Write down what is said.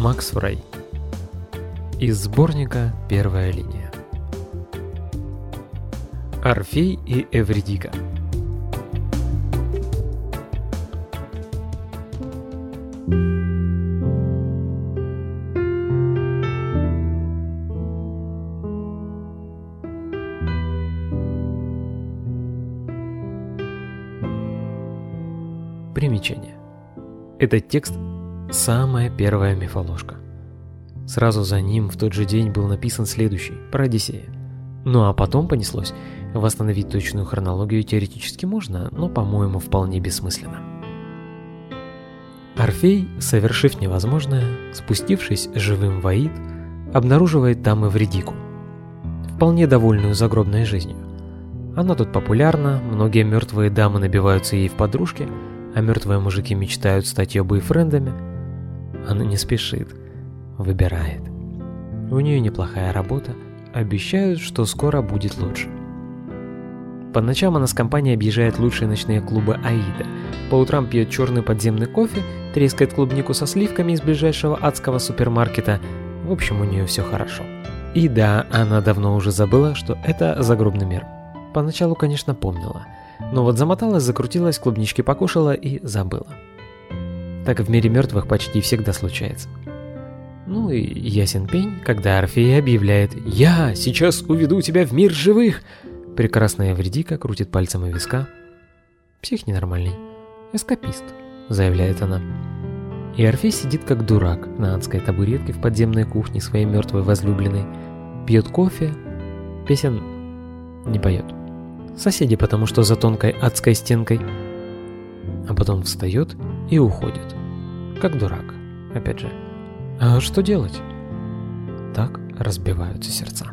Макс Фрей. Из сборника «Первая линия». Орфей и Эвридика. Примечание. Этот текст – самая первая мифоложка. Сразу за ним в тот же день был написан следующий, про Одиссея. Ну а потом понеслось. Восстановить точную хронологию теоретически можно, но, по-моему, вполне бессмысленно. Орфей, совершив невозможное, спустившись живым в Аид, обнаруживает там Эвредику, вполне довольную загробной жизнью. Она тут популярна, многие мертвые дамы набиваются ей в подружки – а мертвые мужики мечтают стать ее бойфрендами, она не спешит, выбирает. У нее неплохая работа, обещают, что скоро будет лучше. По ночам она с компанией объезжает лучшие ночные клубы Аида. По утрам пьет черный подземный кофе, трескает клубнику со сливками из ближайшего адского супермаркета. В общем, у нее все хорошо. И да, она давно уже забыла, что это загробный мир. Поначалу, конечно, помнила – но вот замоталась, закрутилась, клубнички покушала и забыла. Так в мире мертвых почти всегда случается. Ну и ясен пень, когда Орфей объявляет «Я сейчас уведу тебя в мир живых!» Прекрасная Вредика крутит пальцем и виска. «Псих ненормальный. Эскапист», — заявляет она. И Орфей сидит как дурак на адской табуретке в подземной кухне своей мертвой возлюбленной, пьет кофе, песен не поет. Соседи, потому что за тонкой адской стенкой. А потом встает и уходит. Как дурак, опять же. А что делать? Так разбиваются сердца.